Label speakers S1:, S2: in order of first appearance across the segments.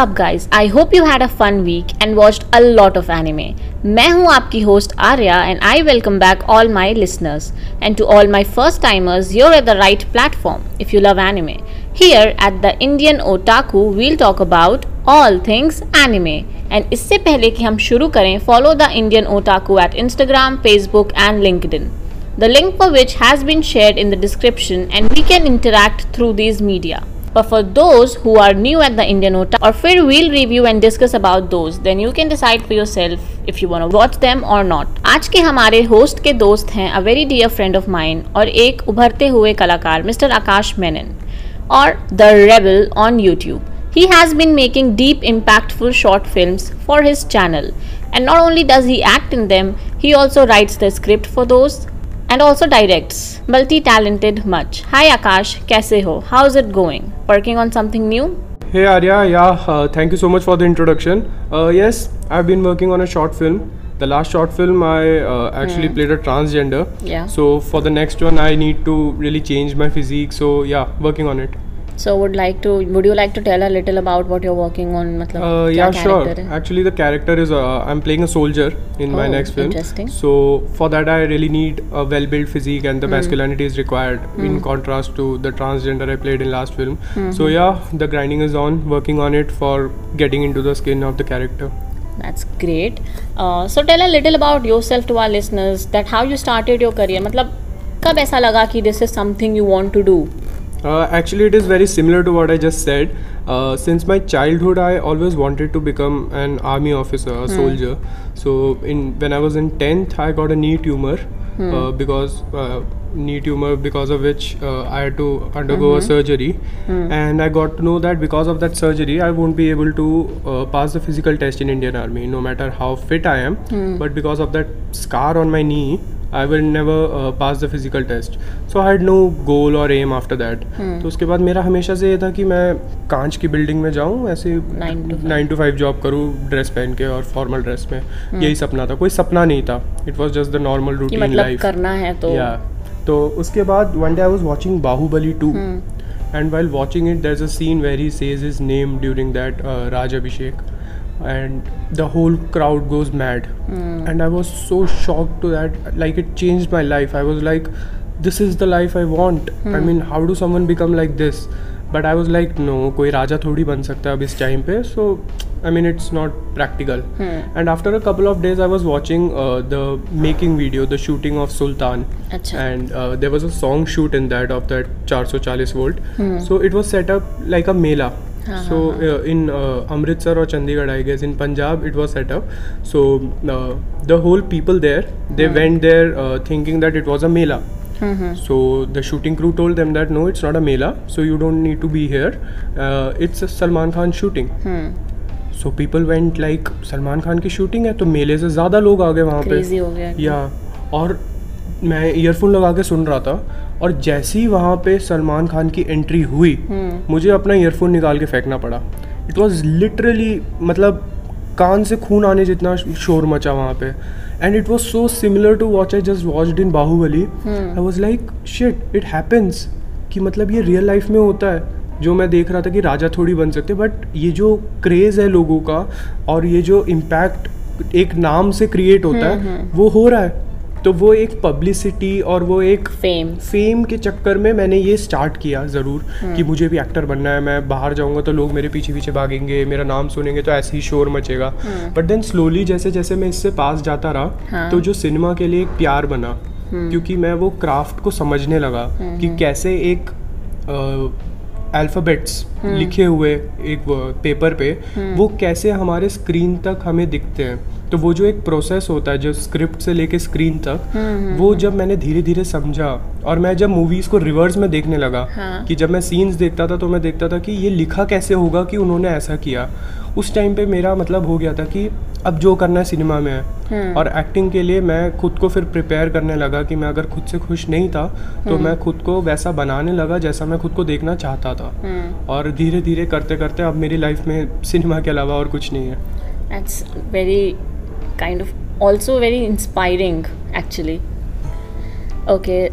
S1: up guys? I hope you had a fun week and watched a lot of anime. मैं हूँ आपकी host Arya and I welcome back all my listeners. And to all my first timers, you're at the right platform if you love anime. Here at the Indian Otaku, we'll talk about all things anime. And इससे पहले कि हम शुरू करें, follow the Indian Otaku at Instagram, Facebook and LinkedIn. The link for which has been shared in the description and we can interact through these media. But for those who are new at the Indian Ota or फिर we'll review and discuss about those, then you can decide for yourself if you want to watch them or not. आज के हमारे host के दोस्त हैं a very dear friend of mine और एक उभरते हुए कलाकार मिस्टर आकाश मेनन और the rebel on YouTube. He has been making deep, impactful short films for his channel. And not only does he act in them, he also writes the script for those and also directs. Multi-talented much. Hi Akash, kaise ho? How's it going? Working on something new?
S2: Hey Arya, yeah, uh, thank you so much for the introduction. Uh, yes, I've been working on a short film. The last short film, I uh, actually
S1: Hmm.
S2: played a transgender.
S1: Yeah.
S2: So for the next one, I need to really change my physique. So yeah, working on it.
S1: So would like to would you like to tell a little about what you're working on? मतलब
S2: Uh,
S1: क्या
S2: yeah, sure.
S1: character है?
S2: Actually, the character is uh, I'm playing a soldier in my
S1: Oh,
S2: next film.
S1: interesting.
S2: So for that, I really need a well-built physique, and the
S1: Hmm.
S2: masculinity is required in contrast to the transgender I played in last film.
S1: Hmm.
S2: So yeah, the grinding is on, working on it for getting into the skin of the character.
S1: That's great. Uh, so tell a little about yourself to our listeners. That how you started your career. मतलब कब ऐसा लगा कि this is something you want to do?
S2: uh, actually, it is very similar to what I just said. Uh, since my childhood, I always wanted to become an army officer, a soldier. So, in when I was in tenth, I got a knee tumor uh, because uh, knee tumor because of which uh, I had to undergo a surgery, and I got to know that because of that surgery, I won't be able to uh, pass the physical test in Indian Army, no matter how fit I am. But because of that scar on my knee, I will never pass the physical test so I had no goal और M after that तो उसके बाद मेरा हमेशा से ये था कि मैं कांच की बिल्डिंग में जाऊँ ऐसे नाइन टू फाइव जॉब करूँ ड्रेस पहन के और फॉर्मल ड्रेस में। Hmm. यही सपना था। कोई सपना नहीं था। It was just
S1: the
S2: normal
S1: routine
S2: life
S1: करना है तो।
S2: या तो उसके बाद one day I was watching Baahubali two and while watching it there a scene very says his name during that Raj Abhishek and the whole crowd goes mad and I was so shocked to that like it changed my life I was like this is the life I want I mean how do someone become like this but I was like no कोई राजा थोड़ी बन सकता है अब इस time पे so I mean it's not practical and after a couple of days I was watching uh, the making video the shooting of Sultan
S1: अच्छा
S2: and uh, there was a song shoot in that of that 440 volt so it was set up like a mela so in Amritsar और Chandigarh I guess in Punjab it was setup so the whole people there they went there thinking that it was a mela so the shooting crew told them that no it's not a mela so you don't need to be here it's Salman Khan shooting so people went like Salman Khan की shooting है तो मेले से ज़्यादा लोग आ गए वहाँ पे या और मैं ईयरफोन लगा के सुन रहा था और जैसे ही वहाँ पे सलमान खान की एंट्री हुई मुझे अपना ईयरफोन निकाल के फेंकना पड़ा। इट वॉज़ लिटरली मतलब कान से खून आने जितना शोर मचा वहाँ पे। And it was so similar to watch I just watched in Baahubali I was like shit it happens कि मतलब ये रियल लाइफ में होता है। जो मैं देख रहा था कि राजा थोड़ी बन सकते बट ये जो क्रेज़ है लोगों का और ये जो इम्पैक्ट एक नाम से क्रिएट होता है वो हो रहा है। तो वो एक पब्लिसिटी और वो एक
S1: फेम
S2: फेम के चक्कर में मैंने ये स्टार्ट किया ज़रूर कि मुझे भी एक्टर बनना है मैं बाहर जाऊँगा तो लोग मेरे पीछे पीछे भागेंगे मेरा नाम सुनेंगे तो ऐसे ही शोर मचेगा। बट देन स्लोली जैसे जैसे मैं इससे पास जाता रहा
S1: हाँ।
S2: तो जो सिनेमा के लिए एक प्यार बना क्योंकि मैं वो क्राफ्ट को समझने लगा कि कैसे एक अल्फ़ाबेट्स लिखे हुए एक पेपर पे वो कैसे हमारे स्क्रीन तक हमें दिखते हैं। तो वो जो एक प्रोसेस होता है जो स्क्रिप्ट से लेके स्क्रीन तक वो जब मैंने धीरे धीरे समझा और मैं जब मूवीज़ को रिवर्स में देखने लगा
S1: हाँ।
S2: कि जब मैं सीन्स देखता था तो मैं देखता था कि ये लिखा कैसे होगा कि उन्होंने ऐसा किया। उस टाइम पे मेरा मतलब हो गया था कि अब जो करना है सिनेमा में है। और एक्टिंग के लिए मैं खुद को फिर प्रिपेयर करने लगा कि मैं अगर खुद से खुश नहीं था तो मैं खुद को वैसा बनाने लगा जैसा मैं खुद को देखना चाहता था। और धीरे धीरे करते करते अब मेरी लाइफ में सिनेमा के अलावा और कुछ नहीं है।
S1: That's very kind of also very inspiring actually. Okay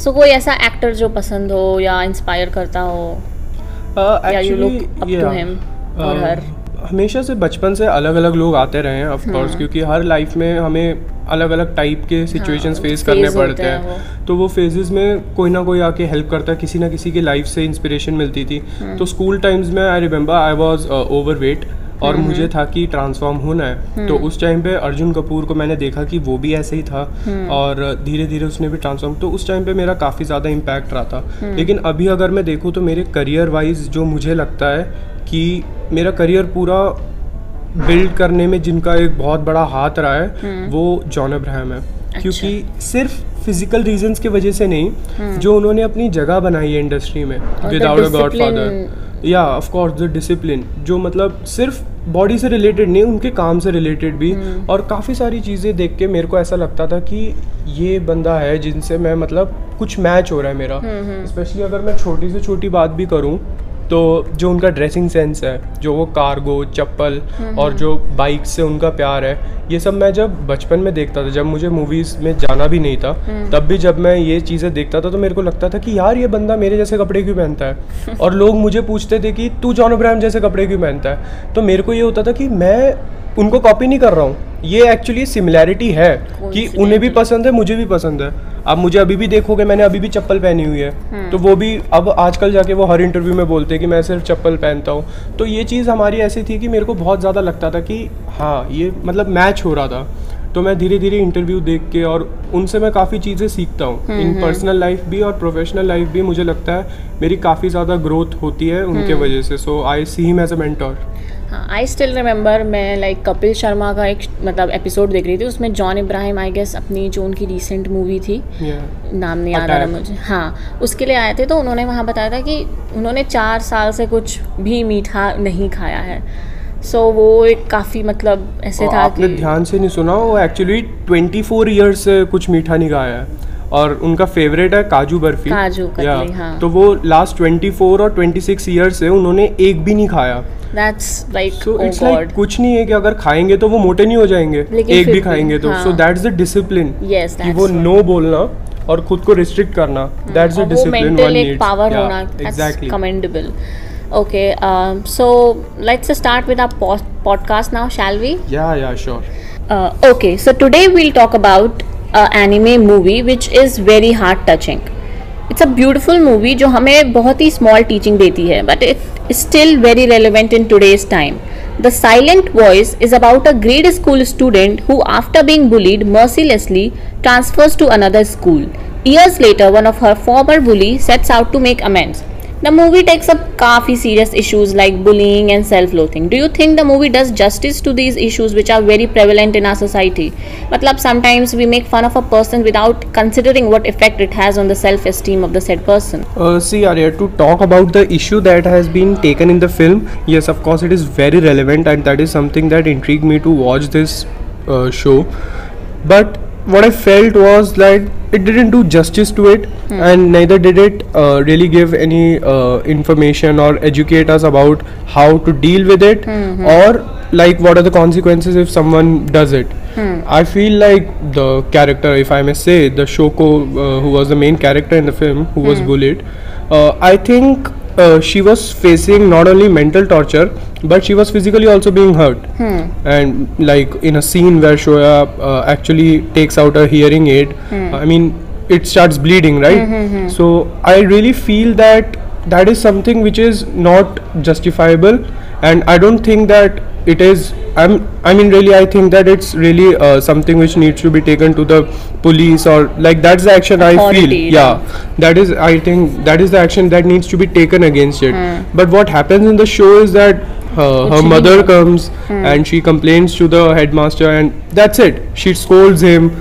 S1: so कोई ऐसा एक्टर जो पसंद हो या इंस्पायर करता हो?
S2: Uh,
S1: या you look up
S2: to
S1: him और
S2: Uh,
S1: हर
S2: हमेशा से बचपन से अलग अलग लोग आते रहे हैं ऑफ़। कोर्स क्योंकि हर लाइफ में हमें अलग अलग टाइप के सिचुएशंस
S1: हाँ,
S2: फेस करने पड़ते
S1: हैं
S2: हैं। तो वो फेजेस में कोई ना कोई आके हेल्प करता है किसी ना किसी की लाइफ से इंस्पिरेशन मिलती थी।
S1: हम्म।
S2: तो स्कूल टाइम्स में I remember I was overweight और
S1: हम्म,
S2: मुझे था कि ट्रांसफॉर्म होना है तो उस टाइम पे अर्जुन कपूर को मैंने देखा कि वो भी ऐसे ही था
S1: हम्म।
S2: और धीरे धीरे उसने भी ट्रांसफॉर्म तो उस टाइम पे मेरा काफ़ी ज़्यादा इम्पैक्ट रहा था
S1: हम्म।
S2: लेकिन अभी अगर मैं देखूँ तो मेरे करियर वाइज जो मुझे लगता है कि मेरा करियर पूरा बिल्ड करने में जिनका एक बहुत बड़ा हाथ रहा है
S1: हम्म।
S2: वो जॉन अब्राहम है
S1: अच्छा।
S2: क्योंकि सिर्फ़ फ़िज़िकल रीजंस की वजह से नहीं जो उन्होंने अपनी जगह बनाई है इंडस्ट्री में
S1: hmm.
S2: Without a godfather या ऑफ़ कोर्स द डिसिप्लिन जो मतलब सिर्फ़ बॉडी से रिलेटेड नहीं उनके काम से रिलेटेड भी।
S1: hmm.
S2: और काफ़ी सारी चीज़ें देख के मेरे को ऐसा लगता था कि ये बंदा है जिनसे मैं मतलब कुछ मैच हो रहा है मेरा।
S1: स्पेशली
S2: स्पेशली अगर मैं छोटी से छोटी बात भी करूँ तो जो उनका ड्रेसिंग सेंस है जो वो कार्गो चप्पल
S1: हम्म,
S2: और जो बाइक से उनका प्यार है ये सब मैं जब बचपन में देखता था जब मुझे मूवीज़ में जाना भी नहीं था
S1: हम्म।
S2: तब भी जब मैं ये चीज़ें देखता था तो मेरे को लगता था कि यार ये बंदा मेरे जैसे कपड़े क्यों पहनता है? और लोग मुझे पूछते थे कि तू जॉन अब्राहम जैसे कपड़े क्यों पहनता है? तो मेरे को ये होता था कि मैं उनको कॉपी नहीं कर रहा हूँ। ये एक्चुअली सिमिलैरिटी है कि उन्हें भी पसंद है मुझे भी पसंद है। आप मुझे अभी भी देखोगे मैंने अभी भी चप्पल पहनी हुई है। तो वो भी अब आजकल जाके वो हर इंटरव्यू में बोलते हैं कि मैं सिर्फ़ चप्पल पहनता हूँ। तो ये चीज़ हमारी ऐसी थी कि मेरे को बहुत ज़्यादा लगता था कि हाँ ये मतलब मैच हो रहा था। तो मैं धीरे धीरे इंटरव्यू देख के और उनसे मैं काफ़ी चीज़ें सीखता हूँ। इन पर्सनल लाइफ भी और प्रोफेशनल लाइफ भी मुझे लगता है मेरी काफ़ी ज़्यादा ग्रोथ होती है उनके वजह से। So I see him as a mentor
S1: हाँ आई स्टिल रिमेंबर मैं लाइक कपिल शर्मा का एक मतलब एपिसोड देख रही थी। उसमें जॉन इब्राहिम आई गेस अपनी जो उनकी रिसेंट मूवी थी। Yeah. नाम नहीं याद आ रहा. मुझे। हाँ उसके लिए आए थे तो उन्होंने वहाँ बताया था कि उन्होंने चार साल से कुछ भी मीठा नहीं खाया है। सो वो एक काफ़ी मतलब ऐसे था
S2: आपने ध्यान से नहीं सुना वो एक्चुअली 24 इयर्स से कुछ मीठा नहीं खाया है। और उनका फेवरेट है काजू बर्फ़ी।
S1: काजू कतली, हाँ।
S2: तो वो लास्ट 24 और 26 इयर्स से उन्होंने एक भी नहीं खाया। That's
S1: like
S2: so it's
S1: like
S2: कुछ नहीं है कि अगर खाएँगे तो वो मोटे नहीं हो जाएँगे। एक भी खाएँगे तो। सो दैट्स द डिसिप्लिन कि वो नो बोलना और खुद को रिस्ट्रिक्ट करना। That's the
S1: discipline one
S2: needs
S1: power होना
S2: exactly
S1: commendable okay um, so let's just start with our pod- podcast now shall we
S2: yeah yeah sure
S1: Uh, okay, so today we'll talk about a anime movie which is very heart touching. It's a beautiful movie जो हमें बहुत ही small teaching देती है but it is still very relevant in today's time. The Silent Voice is about a grade school student who after being bullied mercilessly transfers to another school. Years later, one of her former bully sets out to make amends. The movie takes up kafi serious issues like bullying and self-loathing. Do you think the movie does justice to these issues which are very prevalent in our society? Matlab, sometimes we make fun of a person without considering what effect it has on the self-esteem of the said person.
S2: Uh, see Arya, to talk about the issue that has been taken in the film, yes of course it is very relevant and that is something that intrigued me to watch this uh, show. But what I felt was that it didn't do justice to it, and neither did it uh, really give any uh, information or educate us about how to deal with it, or like what are the consequences if someone does it. I feel like the character, if I may say, the Shoko, uh, who was the main character in the film, who was bullied, uh, I think uh, she was facing not only mental torture, but she was physically also being hurt. Hmm. And like in a scene where Shoya uh, actually takes out a hearing aid, hmm. I mean, it starts bleeding, right? Hmm, so I really feel that that is something which is not justifiable, and I don't think that it is. I'm. I mean, really, I think that it's really uh, something which needs to be taken to the police or like that's the action I feel.
S1: Authority,
S2: Yeah, that is. I think that is the action that needs to be taken against it. But what happens in the show is that uh, her
S1: Kuch nahi
S2: mother
S1: hota.
S2: comes and she complains to the headmaster, and that's it. She scolds him,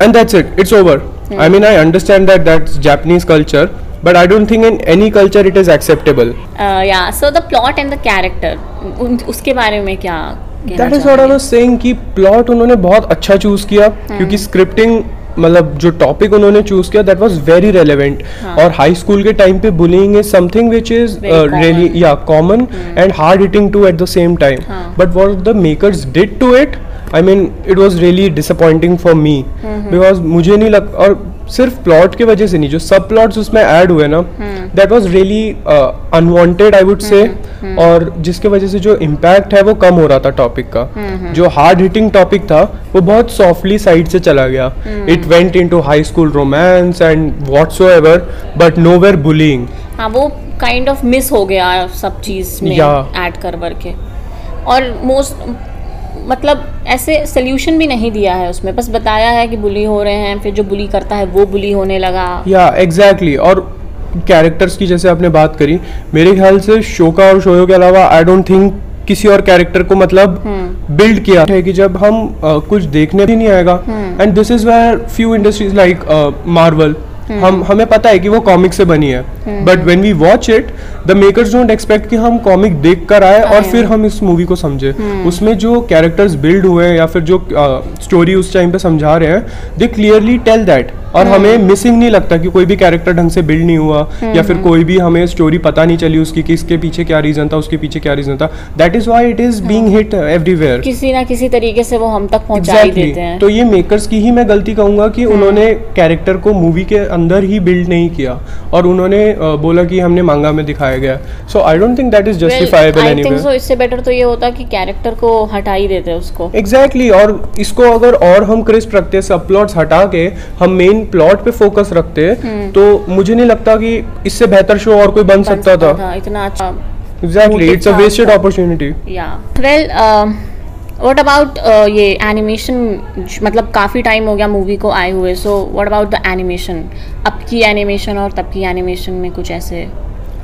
S2: and that's it. It's over. I mean, I understand that that's Japanese culture, but I don't think in any culture it is acceptable.
S1: Uh, yeah, so the plot and the character, उन, उसके बारे में क्या कहना
S2: that is what
S1: I?
S2: Was saying कि plot उन्होंने बहुत अच्छा चूज़ किया क्योंकि स्क्रिप्टिंग मतलब जो टॉपिक उन्होंने चूज़ किया दैट वाज वेरी रेलेवेंट और हाई स्कूल के टाइम पे bullying is something
S1: which is
S2: really या common and hard hitting too at the same time
S1: हाँ.
S2: But what the makers did to it I mean it was really disappointing for me because मुझे नहीं लग और सिर्फ़ plot की वजह से नहीं जो सब प्लॉट्स उसमें ऐड हुए ना that was really unwanted I would say और जिसके वजह से जो इम्पैक्ट है वो कम हो रहा था टॉपिक का। जो हार्ड हिटिंग टॉपिक था वो बहुत सॉफ्टली साइड से चला गया। It went into high school romance and whatsoever but nowhere bullying
S1: हाँ वो काइंड ऑफ़ मिस हो गया सब चीज़ में
S2: Yeah.
S1: ऐड कर कर के। और मोस्ट मतलब ऐसे सोल्यूशन भी नहीं दिया है उसमें। बस बताया है कि बुली हो रहे हैं फिर जो बुली करता है वो बुली होने लगा।
S2: या एग्जैक्टली और कैरेक्टर्स की जैसे आपने बात करी मेरे ख्याल से शोका और शोयो के अलावा आई डोंट थिंक किसी और कैरेक्टर को मतलब बिल्ड किया है कि जब हम uh, कुछ देखने भी नहीं आएगा। And this is where few industries like Marvel हम हमें पता है कि वो कॉमिक से बनी है। But when we watch it the makers don't expect कि हम कॉमिक देख कर आए और फिर हम इस मूवी को समझे। उसमें जो कैरेक्टर्स बिल्ड हुए हैं या फिर जो स्टोरी उस टाइम पे समझा रहे हैं दे क्लियरली टेल दैट और हमें मिसिंग नहीं लगता कि कोई भी कैरेक्टर ढंग से बिल्ड नहीं हुआ या फिर कोई भी हमें स्टोरी पता नहीं चली उसकी कि इसके पीछे क्या रीजन था उसके पीछे क्या रीजन था। That is why it is being hit everywhere
S1: किसी ना किसी तरीके से वो हम तक पहुँचा ही देते हैं।
S2: तो ये मेकर्स की ही मैं गलती कहूँगा कि उन्होंने कैरेक्टर को मूवी के अंदर ही बिल्ड नहीं किया। और उन्होंने बोला कि हमने मांगा में दिखाया गया। So I don't think that is justifiable
S1: I think
S2: anywhere
S1: so इससे बेटर तो ये होता कि कैरेक्टर को हटा ही देते उसको।
S2: एग्जैक्टली exactly, और इसको अगर और हम क्रिस्प रखते सब प्लॉट्स हटा के हम मेन प्लॉट पे फोकस रखते तो मुझे नहीं लगता कि इससे बेहतर शो और कोई बन
S1: बन
S2: सकता सकता था
S1: था इतना अच्छा।
S2: Exactly
S1: it's
S2: a
S1: wasted.
S2: Opportunity
S1: या वेल व्हाट अबाउट ये एनिमेशन मतलब काफ़ी टाइम हो गया मूवी को आए हुए so what about the animation अब की एनिमेशन और तब की एनिमेशन में कुछ ऐसे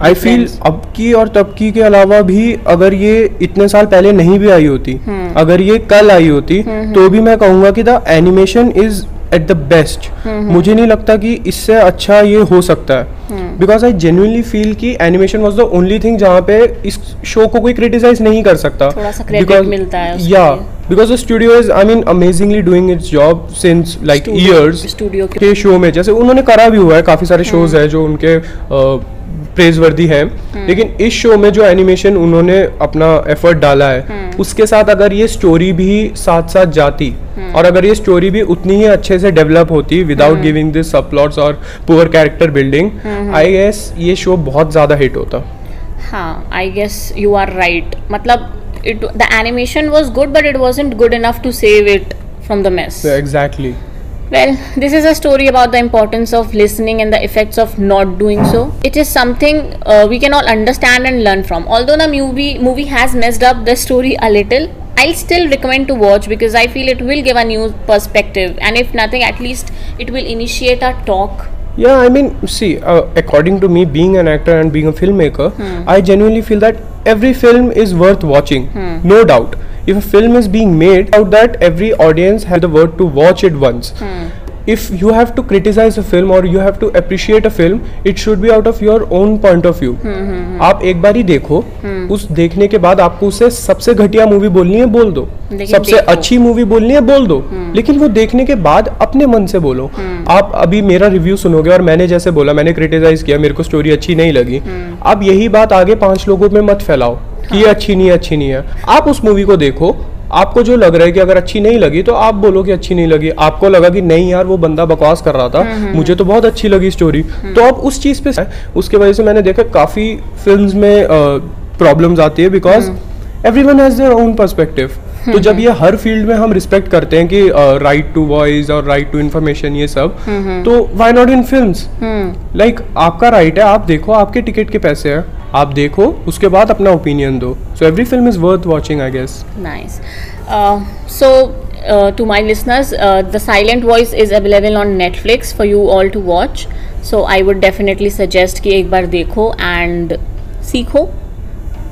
S2: आई फील अब की और तब की के अलावा भी अगर ये इतने साल पहले नहीं भी आई होती अगर ये कल आई होती तो भी मैं कहूँगा कि the animation is at the best मुझे नहीं लगता कि इससे अच्छा ये हो सकता है। बिकॉज़ आई जेन्यूनली फील कि animation was the only thing जहाँ पे इस शो को कोई क्रिटिसाइज नहीं कर सकता।
S1: है
S2: या because the studio is I mean amazingly doing its job
S1: since
S2: like
S1: years के-
S2: के शो में। जैसे उन्होंने करा भी हुआ है काफ़ी सारे शोज़ है जो उनके प्रेजवर्दी है। लेकिन इस शो में जो एनिमेशन उन्होंने अपना एफर्ट डाला है उसके साथ अगर ये स्टोरी भी साथ साथ जाती और अगर ये स्टोरी भी उतनी ही अच्छे से डेवलप होती विदाउट गिविंग दिस सबप्लॉट्स और poor character building I guess ये शो बहुत ज़्यादा हिट होता।
S1: हाँ I guess you are right मतलब it the animation was good but it wasn't good enough to save it from the mess
S2: exactly
S1: Well, this is a story about the importance of listening and the effects of not doing so. It is something uh, we can all understand and learn from. Although the movie movie has messed up the story a little, I'll still recommend to watch because I feel it will give a new perspective, and if nothing, at least it will initiate a talk.
S2: Yeah, I mean, see, uh, according to me, being an actor and being a filmmaker, I genuinely feel that every film is worth watching, no doubt. If a film is being made, out that every audience has the word to watch it once. hmm. If you have to criticize a film or you have to appreciate a film, it should be out of your own point of view. आप एक बार ही देखो उस देखने के बाद आपको उसे सबसे घटिया मूवी बोलनी है बोल दो सबसे। अच्छी मूवी बोलनी है बोल दो लेकिन वो देखने के बाद अपने मन से बोलो आप अभी मेरा रिव्यू सुनोगे और मैंने जैसे बोला मैंने क्रिटिसाइज किया मेरे को स्टोरी अच्छी नहीं लगी अब यही बात आगे पाँच लोगों में मत फैलाओ कि ये अच्छी नहीं है अच्छी नहीं है। आप उस मूवी को देखो आपको जो लग रहा है कि अगर अच्छी नहीं लगी तो आप बोलो कि अच्छी नहीं लगी। आपको लगा कि नहीं यार वो बंदा बकवास कर रहा था। मुझे तो बहुत अच्छी लगी स्टोरी तो आप उस चीज़ पे उसके वजह से मैंने देखा काफ़ी फिल्म्स में प्रॉब्लम्स आती है because everyone has their own perspective तो जब ये हर फ़ील्ड में हम रिस्पेक्ट करते हैं कि राइट टू वॉइस और राइट टू इन्फॉर्मेशन ये सब तो why not in film like आपका राइट right है आप देखो आपके टिकट के पैसे हैं। आप देखो उसके बाद अपना ओपिनियन दो। So every film is worth watching I guess
S1: nice so to my listeners the silent voice is available on Netflix for you all to watch so I would definitely suggest कि एक बार देखो and सीखो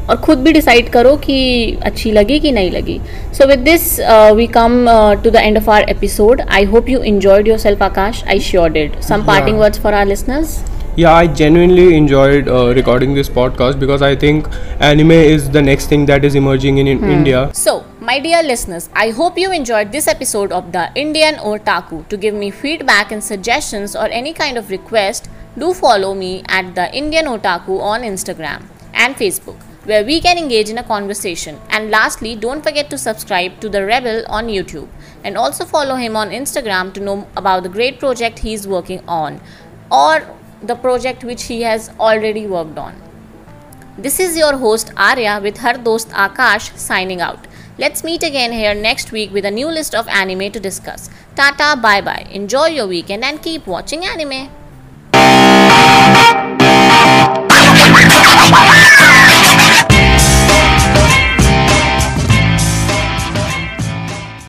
S1: और खुद भी decide करो कि अच्छी लगी कि नहीं लगी। So with this we come to the end of our episode I hope you enjoyed yourself Akash I sure did some
S2: parting
S1: words for our listeners
S2: Yeah, I genuinely enjoyed uh, recording this podcast because I think anime is the next thing that is emerging in, in India.
S1: So, my dear listeners, I hope you enjoyed this episode of The Indian Otaku. To give me feedback and suggestions or any kind of request, do follow me at The Indian Otaku on Instagram and Facebook. where we can engage in a conversation. And lastly, don't forget to subscribe to The Rebel on YouTube and also follow him on Instagram to know about the great project he's working on or the project which he has already worked on. This is your host Arya with her dost Akash signing out. Let's meet again here next week with a new list of anime to discuss. Tata, bye bye. Enjoy your weekend and keep watching anime.